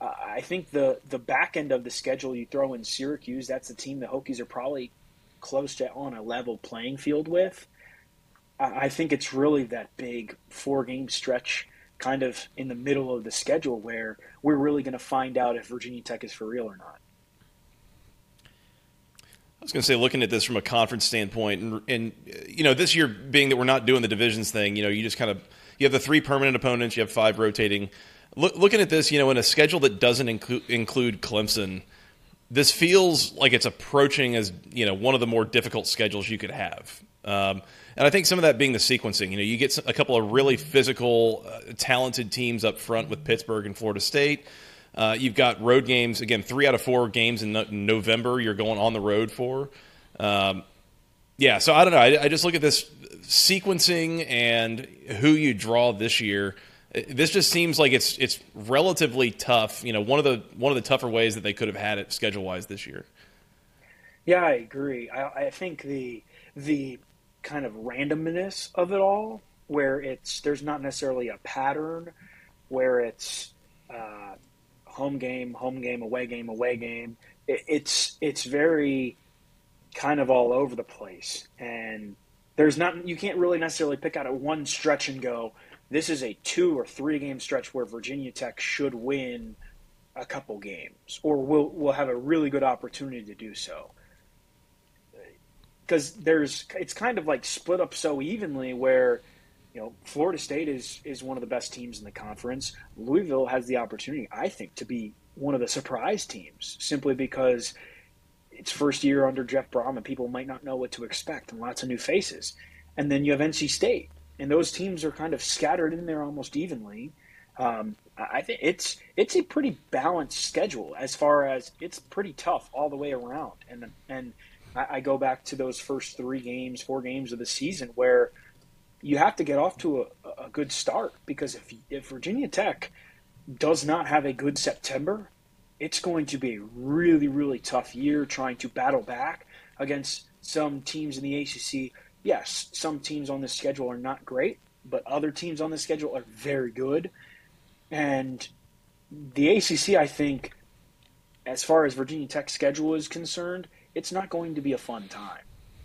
uh, I think the the back end of the schedule, you throw in Syracuse, that's the team the Hokies are probably close to on a level playing field with. I think it's really that big four game stretch kind of in the middle of the schedule where we're really going to find out if Virginia Tech is for real or not. I was going to say, looking at this from a conference standpoint, and, and, you know, this year being that we're not doing the divisions thing, you know, you just kind of you have the three permanent opponents, you have five rotating. Look, looking at this, you know, in a schedule that doesn't include include Clemson, this feels like it's approaching as you know one of the more difficult schedules you could have. Um, and I think some of that being the sequencing. You know, you get a couple of really physical, uh, talented teams up front with Pittsburgh and Florida State. Uh, you've got road games again. Three out of four games in, no- November you're going on the road for. Um, yeah, so I don't know. I, I, just look at this sequencing and who you draw this year. This just seems like it's it's relatively tough. You know, one of the one of the tougher ways that they could have had it schedule wise this year. Yeah, I agree. I, I think the the kind of randomness of it all, where it's there's not necessarily a pattern, where it's uh, home game, home game, away game, away game. It, it's it's very kind of all over the place, and there's not you can't really necessarily pick out a one stretch and go, this is a two or three game stretch where Virginia Tech should win a couple games, or will will have a really good opportunity to do so because there's it's kind of like split up so evenly where you know, Florida State is is one of the best teams in the conference. Louisville has the opportunity, I think, to be one of the surprise teams simply because it's first year under Jeff Brohm and people might not know what to expect and lots of new faces. And then you have NC State, and those teams are kind of scattered in there almost evenly. Um, I think it's it's a pretty balanced schedule as far as it's pretty tough all the way around. And and I, I go back to those first three games, four games of the season where you have to get off to a, a good start because if if Virginia Tech does not have a good September, it's going to be a really really tough year trying to battle back against some teams in the ACC. Yes, some teams on the schedule are not great, but other teams on the schedule are very good. And the ACC, I think, as far as Virginia Tech's schedule is concerned, it's not going to be a fun time.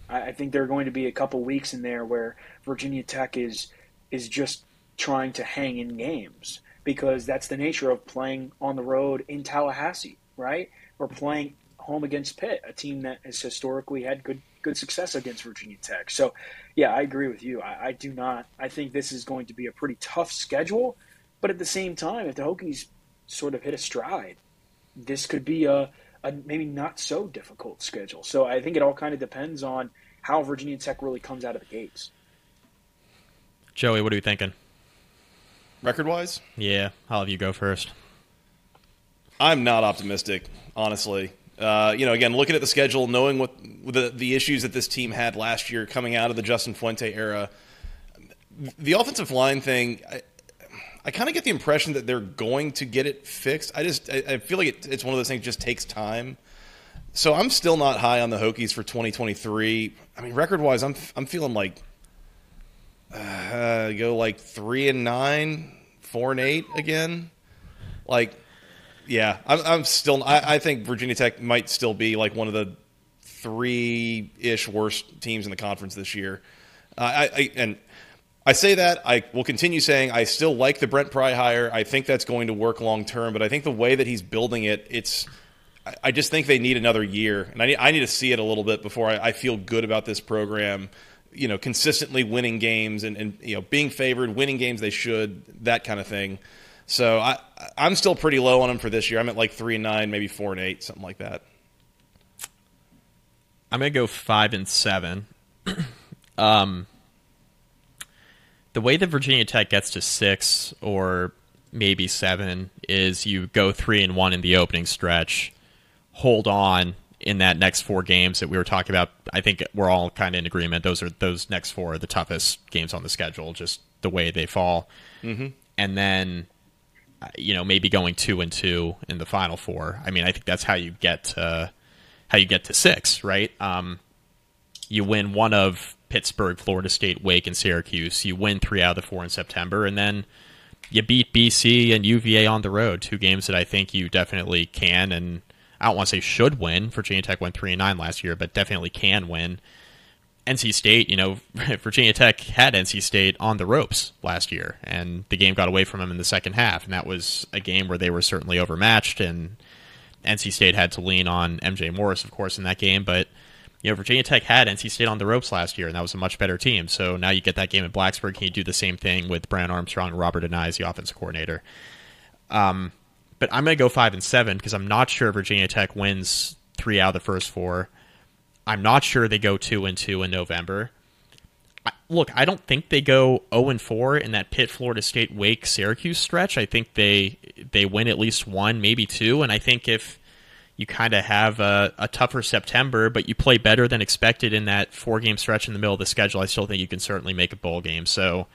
I, think there are going to be a couple weeks in there where Virginia Tech is is just trying to hang in games because that's the nature of playing on the road in Tallahassee, right? Or playing home against Pitt, a team that has historically had good good success against Virginia Tech. So, yeah, I agree with you. I, I do not. I think this is going to be a pretty tough schedule, but at the same time, if the Hokies sort of hit a stride, this could be a a maybe not so difficult schedule. So I think it all kind of depends on how Virginia Tech really comes out of the gates. Joey, what are you thinking? Record wise? Yeah, I'll have you go first. I'm not optimistic, honestly. Uh, you know, again, looking at the schedule, knowing what the the issues that this team had last year coming out of the Justin Fuente era, the offensive line thing. I, kind of get the impression that they're going to get it fixed. I just I, I feel like it, it's one of those things just takes time. So I'm still not high on the Hokies for 2023. I mean, record wise, I'm I'm feeling like uh, go like three and nine, four and eight again. Like, yeah, I'm, I'm still. I, I think Virginia Tech might still be like one of the three ish worst teams in the conference this year. Uh, I, I and I say that I will continue saying I still like the Brent Pry hire. I think that's going to work long term, but I think the way that he's building it, it's. I just think they need another year, and I need, I need to see it a little bit before I, I feel good about this program. You know, consistently winning games and, and you know being favored, winning games they should, that kind of thing. So I I'm still pretty low on them for this year. I'm at like three and nine, maybe four and eight, something like that. I'm gonna go five and seven. um, the way that Virginia Tech gets to six or maybe seven is you go three and one in the opening stretch, hold on in that next four games that we were talking about. I think we're all kind of in agreement. Those are those next four are the toughest games on the schedule, just the way they fall. Mm-hmm. And then, you know, maybe going two and two in the final four. I mean, I think that's how you get to how you get to six, right? Um, you win one of Pittsburgh, Florida State, Wake, and Syracuse. You win three out of the four in September, and then you beat BC and UVA on the road. Two games that I think you definitely can, and I don't want to say should win. Virginia Tech went three and nine last year, but definitely can win. NC State, you know, Virginia Tech had NC State on the ropes last year, and the game got away from them in the second half, and that was a game where they were certainly overmatched, and NC State had to lean on MJ Morris, of course, in that game, but you know, Virginia Tech had NC State on the ropes last year, and that was a much better team. So now you get that game at Blacksburg. Can you do the same thing with Brennan Armstrong and Robert Anae as the offensive coordinator? Um, but I'm going to go five and seven because I'm not sure Virginia Tech wins three out of the first four. I'm not sure they go two and two in November. I, look, I don't think they go 0 and 4 in that Pitt, Florida State, Wake, Syracuse stretch. I think they they win at least one, maybe two, and I think if you kind of have a, a, tougher September, but you play better than expected in that four game stretch in the middle of the schedule. I still think you can certainly make a bowl game. So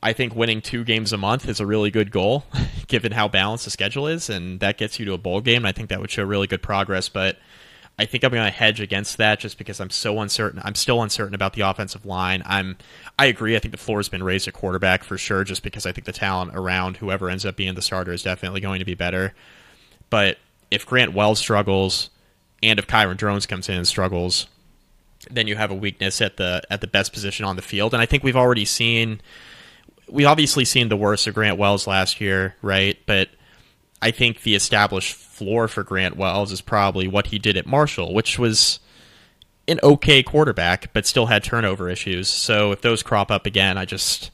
I think winning two games a month is a really good goal, given how balanced the schedule is, and that gets you to a bowl game. I think that would show really good progress, but I think I'm going to hedge against that just because I'm so uncertain. I'm still uncertain about the offensive line. I'm I agree. I think the floor has been raised at quarterback for sure, just because I think the talent around whoever ends up being the starter is definitely going to be better. But if Grant Wells struggles and if Kyron Drones comes in and struggles, then you have a weakness at the at the best position on the field. And I think we've already seen we obviously seen the worst of Grant Wells last year, right? But I think the established floor for Grant Wells is probably what he did at Marshall, which was an okay quarterback, but still had turnover issues. So if those crop up again, I just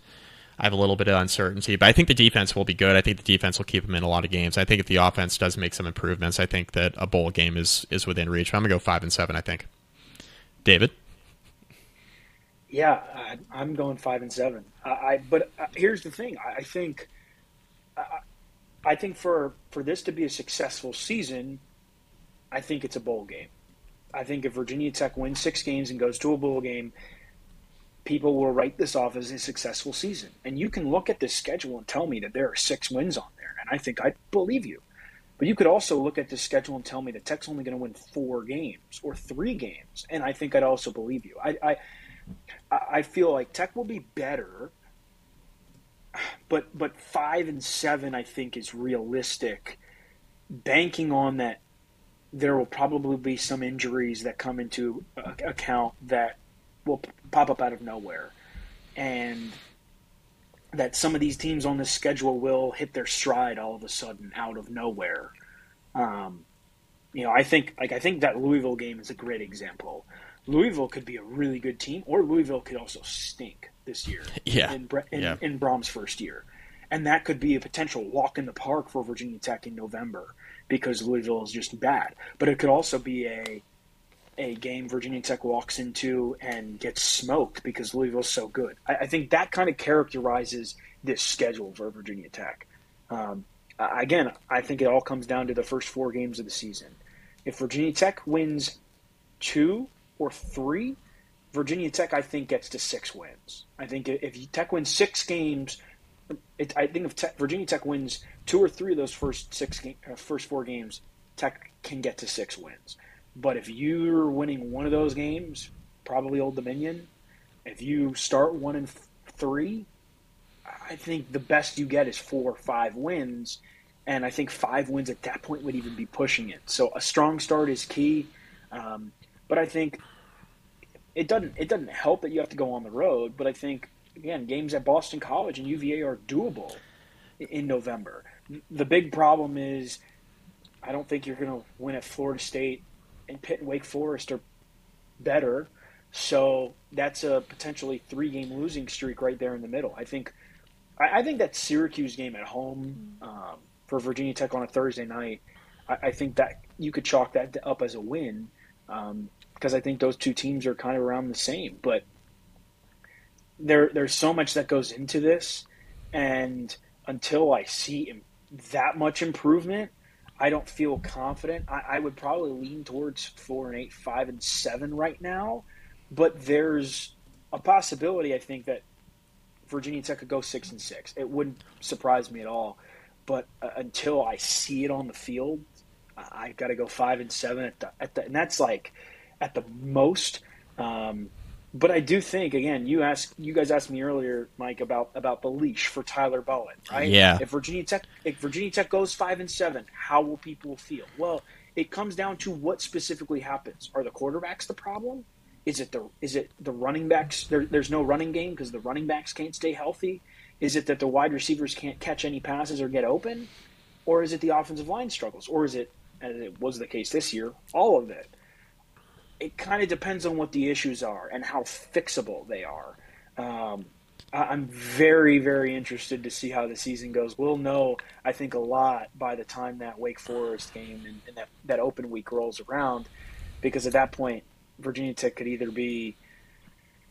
I have a little bit of uncertainty. But I think the defense will be good. I think the defense will keep them in a lot of games. I think if the offense does make some improvements, I think that a bowl game is is within reach. I'm gonna go five and seven. I think. David. Yeah, I, I'm going five and seven. I, I but uh, here's the thing. I, I think, I, I think for for this to be a successful season, I think it's a bowl game. I think if Virginia Tech wins six games and goes to a bowl game, people will write this off as a successful season. And you can look at this schedule and tell me that there are six wins on there, and I think I believe you. But you could also look at this schedule and tell me that Tech's only going to win four games or three games, and I think I'd also believe you. I, I, I feel like Tech will be better, but but five and seven I think is realistic, banking on that there will probably be some injuries that come into account that will pop up out of nowhere, and that some of these teams on this schedule will hit their stride all of a sudden out of nowhere. Um, you know, I think like I think that Louisville game is a great example. Louisville could be a really good team, or Louisville could also stink this year. Yeah, in, in, yeah. in Brohm's first year, and that could be a potential walk in the park for Virginia Tech in November because Louisville is just bad. But it could also be a a game Virginia Tech walks into and gets smoked because Louisville's so good. I, I think that kind of characterizes this schedule for Virginia Tech. Um, again, I think it all comes down to the first four games of the season. If Virginia Tech wins two or three, Virginia Tech, I think, gets to six wins. I think if Tech wins six games, it, I think if Tech, Virginia Tech wins two or three of those first six game, uh, first four games, Tech can get to six wins. But if you're winning one of those games, probably Old Dominion, if you start one and three, I think the best you get is four or five wins. And I think five wins at that point would even be pushing it. So a strong start is key. Um, but I think it doesn't it doesn't help that you have to go on the road. But I think again, games at Boston College and UVA are doable in November. The big problem is I don't think you're going to win at Florida State and Pitt and Wake Forest are better. So that's a potentially three game losing streak right there in the middle. I think I, I think that Syracuse game at home um, for Virginia Tech on a Thursday night, I, I, think that you could chalk that up as a win because um, I think those two teams are kind of around the same. But there there's so much that goes into this, and until I see that much improvement, I don't feel confident. I, I, would probably lean towards four and eight, five and seven right now, but there's a possibility. I think that Virginia Tech could go six and six. It wouldn't surprise me at all. But uh, until I see it on the field, I, have got to go five and seven at the, at the and that's like at the most. Um, but I do think again, you asked you guys asked me earlier, Mike, about about the leash for Tyler Bowen, right? Yeah. If Virginia Tech if Virginia Tech goes five and seven, how will people feel? Well, it comes down to what specifically happens. Are the quarterbacks the problem? Is it the is it the running backs? There, there's no running game because the running backs can't stay healthy. Is it that the wide receivers can't catch any passes or get open, or is it the offensive line struggles, or is it, as it was the case this year, all of it? It kind of depends on what the issues are and how fixable they are. Um, I'm very, very interested to see how the season goes. We'll know, I think, a lot by the time that Wake Forest game and, and that, that open week rolls around, because at that point, Virginia Tech could either be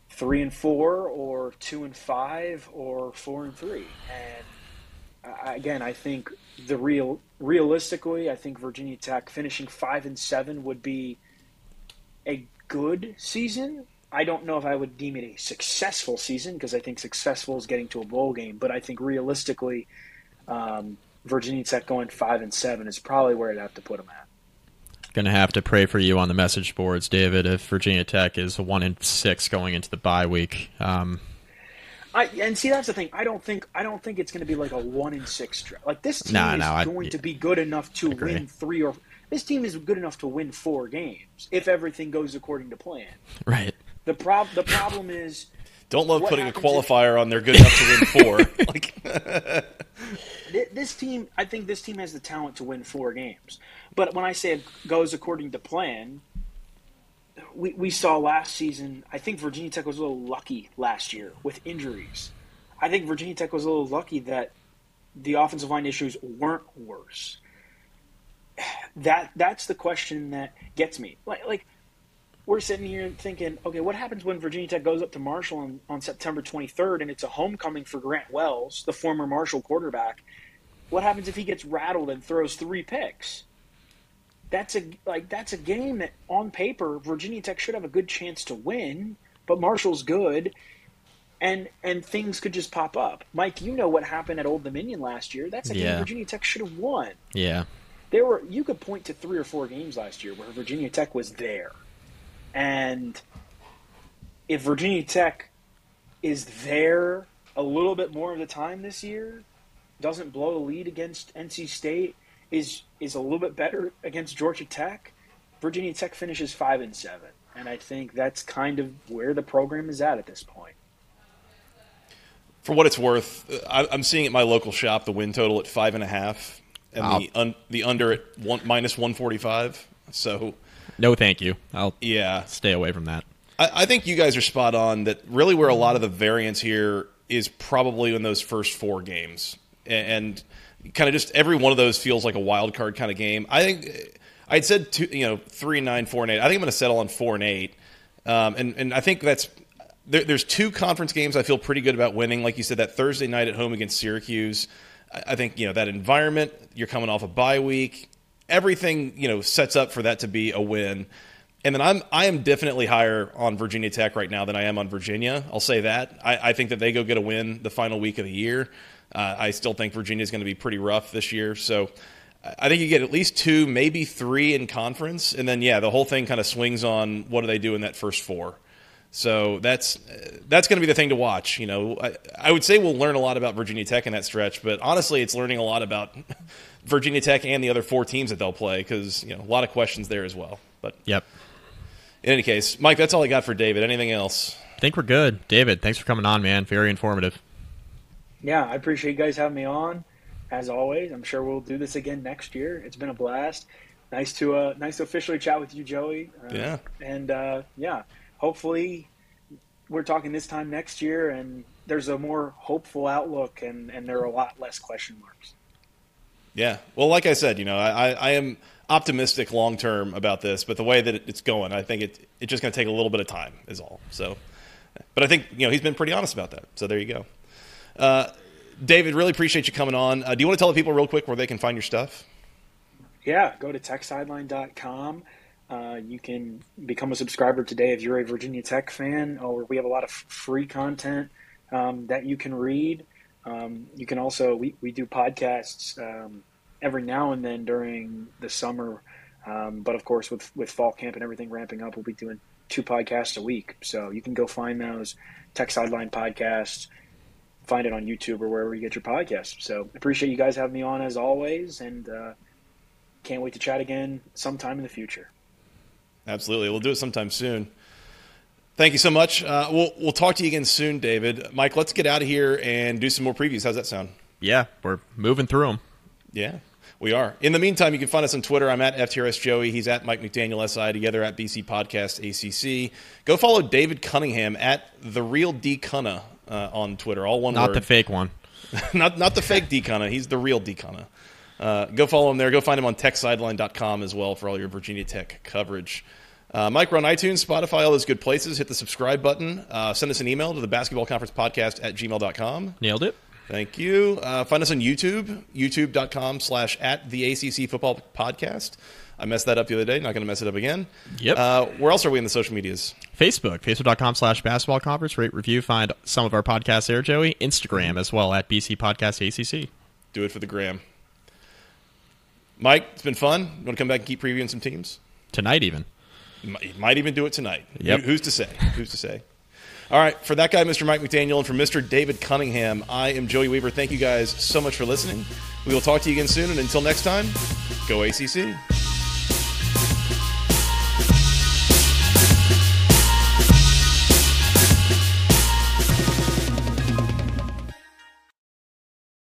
three and four, or two and five, or four and three. And again, I think the real, realistically, I think Virginia Tech finishing five and seven would be a good season. I don't know if I would deem it a successful season because I think successful is getting to a bowl game, but I think realistically, um, Virginia Tech going five and seven is probably where I'd have to put them at. Going to have to pray for you on the message boards, David. If Virginia Tech is one and six going into the bye week, um, I, and see that's the thing. I don't think I don't think it's going to be like a one in six draft. Like this team no, is no, going to be good enough to win three or this team is good enough to win four games if everything goes according to plan. Right. The prob the problem is don't love putting a qualifier if, on there good enough to win four. like this team, I think this team has the talent to win four games. But when I say it goes according to plan, we, we saw last season, I think Virginia Tech was a little lucky last year with injuries. I think Virginia Tech was a little lucky that the offensive line issues weren't worse. That that's the question that gets me. Like like we're sitting here thinking, okay, what happens when Virginia Tech goes up to Marshall on, on September 23rd and it's a homecoming for Grant Wells, the former Marshall quarterback? What happens if he gets rattled and throws three picks? That's a like that's a game that on paper Virginia Tech should have a good chance to win, but Marshall's good and and things could just pop up. Mike, you know what happened at Old Dominion last year? That's a Yeah. game Virginia Tech should have won. Yeah. There were you could point to three or four games last year where Virginia Tech was there, and if Virginia Tech is there a little bit more of the time this year, doesn't blow a lead against NC State, is is a little bit better against Georgia Tech, Virginia Tech finishes five and seven, and I think that's kind of where the program is at at this point. For what it's worth, I'm seeing at my local shop the win total at five and a half, and the un, the under at one minus one forty five. So No, thank you. I'll yeah, stay away from that. I, I think you guys are spot on. That really where a lot of the variance here is probably in those first four games, and, and kind of just every one of those feels like a wild card kind of game. I think I'd said two, you know three and nine, four and eight. I think I'm going to settle on four and eight, um, and and I think that's there, there's two conference games I feel pretty good about winning. Like you said, that Thursday night at home against Syracuse. I, think you know that environment. You're coming off a bye week. Everything you know sets up for that to be a win. And then I'm I am definitely higher on Virginia Tech right now than I am on Virginia. I'll say that. I, I think that they go get a win the final week of the year. Uh, I still think Virginia is going to be pretty rough this year. So I think you get at least two, maybe three in conference, and then yeah, the whole thing kind of swings on what do they do in that first four. So that's that's going to be the thing to watch. You know, I, I would say we'll learn a lot about Virginia Tech in that stretch, but honestly, it's learning a lot about Virginia Tech and the other four teams that they'll play because you know a lot of questions there as well. But Yep. in any case, Mike, that's all I got for David. Anything else? I think we're good. David, thanks for coming on, man. Very informative. Yeah, I appreciate you guys having me on. As always, I'm sure we'll do this again next year. It's been a blast. Nice to uh, nice to officially chat with you, Joey. Uh, Yeah. and uh, yeah, hopefully we're talking this time next year, and there's a more hopeful outlook, and and there are a lot less question marks. Yeah. Well, like I said, you know, I, I, am optimistic long term about this, but the way that it's going, I think it it's just going to take a little bit of time, is all. So, but I think you know he's been pretty honest about that. So there you go. Uh, David, really appreciate you coming on. Uh, do you want to tell the people real quick where they can find your stuff? Yeah, go to techsideline.com. Uh, you can become a subscriber today if you're a Virginia Tech fan, or we have a lot of free content um, that you can read. Um, you can also, we, we do podcasts um, every now and then during the summer. Um, but of course, with, with fall camp and everything ramping up, we'll be doing two podcasts a week. So you can go find those Tech Sideline podcasts, find it on YouTube or wherever you get your podcasts. So appreciate you guys having me on as always. And, uh, can't wait to chat again sometime in the future. Absolutely, we'll do it sometime soon. Thank you so much. Uh, we'll we'll talk to you again soon, David. Mike, let's get out of here and do some more previews. How's that sound? Yeah, we're moving through them. Yeah, we are. In the meantime, you can find us on Twitter. I'm at FTRS Joey. He's at Mike McDaniel SI, together at BC Podcast ACC. Go follow David Cunningham at The Real D Cunna uh, on Twitter. All one Not word. the fake one. not, not the fake D Cunna. He's the real D Cunna. Uh, go follow him there. Go find him on techsideline.com as well for all your Virginia Tech coverage. Uh, Mike, we're on iTunes, Spotify, all those good places. Hit the subscribe button. Uh, send us an email to the basketball conference podcast at gmail.com. Nailed it. Thank you. Uh, find us on YouTube, youtube.com slash at the ACC Football Podcast. I messed that up the other day. Not going to mess it up again. Yep. Uh, where else are we in the social medias? Facebook, facebook.com slash basketball conference. Rate, review, find some of our podcasts there, Joey. Instagram as well at BC Podcast ACC. Do it for the gram. Mike, it's been fun. You want to come back and keep previewing some teams? Tonight, even. You might- even do it tonight. Yep. Who's to say? Who's to say? All right. For that guy, Mr. Mike McDaniel, and for Mr. David Cunningham, I am Joey Weaver. Thank you guys so much for listening. We will talk to you again soon. And until next time, go ACC.